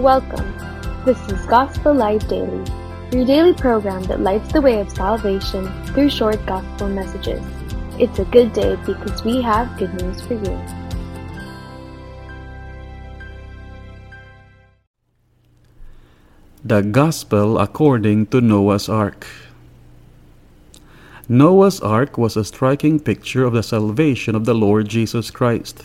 Welcome. This is Gospel Light Daily, your daily program that lights the way of salvation through short gospel messages. It's a good day because we have good news for you. The Gospel according to Noah's Ark. Noah's Ark was a striking picture of the salvation of the Lord Jesus Christ.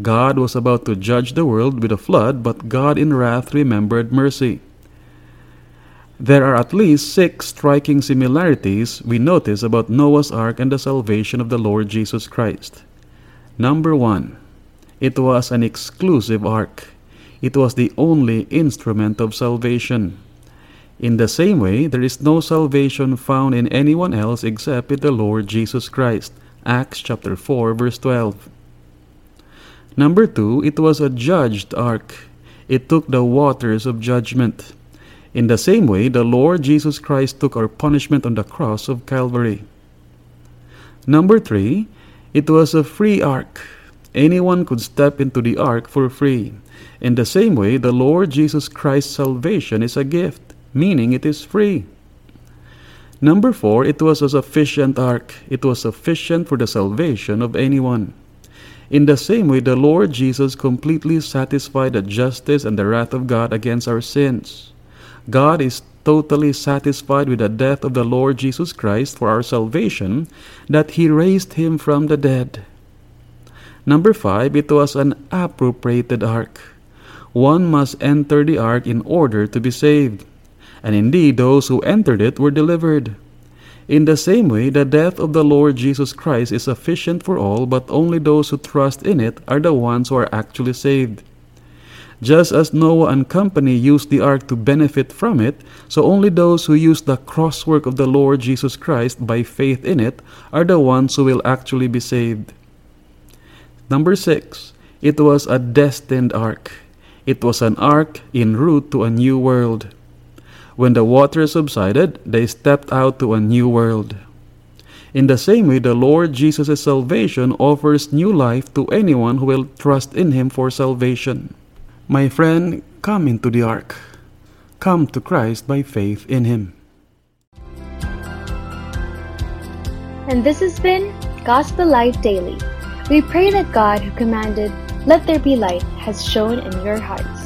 God was about to judge the world with a flood, but God in wrath remembered mercy. There are at least six striking similarities we notice about Noah's Ark and the salvation of the Lord Jesus Christ. Number one, it was an exclusive ark. It was the only instrument of salvation. In the same way, there is no salvation found in anyone else except in the Lord Jesus Christ. Acts chapter 4 verse 12. Number 2, it was a judged ark. It took the waters of judgment. In the same way, the Lord Jesus Christ took our punishment on the cross of Calvary. Number 3, it was a free ark. Anyone could step into the ark for free. In the same way, the Lord Jesus Christ's salvation is a gift, meaning it is free. Number four, it was a sufficient ark. It was sufficient for the salvation of anyone. In the same way, the Lord Jesus completely satisfied the justice and the wrath of God against our sins. God is totally satisfied with the death of the Lord Jesus Christ for our salvation, that He raised Him from the dead. Number five, it was an appropriated ark. One must enter the ark in order to be saved. And indeed, those who entered it were delivered. In the same way, the death of the Lord Jesus Christ is sufficient for all, but only those who trust in it are the ones who are actually saved. Just as Noah and company used the ark to benefit from it, so only those who use the crosswork of the Lord Jesus Christ by faith in it are the ones who will actually be saved. Number six, it was a destined ark. It was an ark en route to a new world. When the water subsided, they stepped out to a new world. In the same way, the Lord Jesus' salvation offers new life to anyone who will trust in Him for salvation. My friend, come into the ark. Come to Christ by faith in Him. And this has been Gospel Light Daily. We pray that God, who commanded, Let there be light, has shown in your hearts.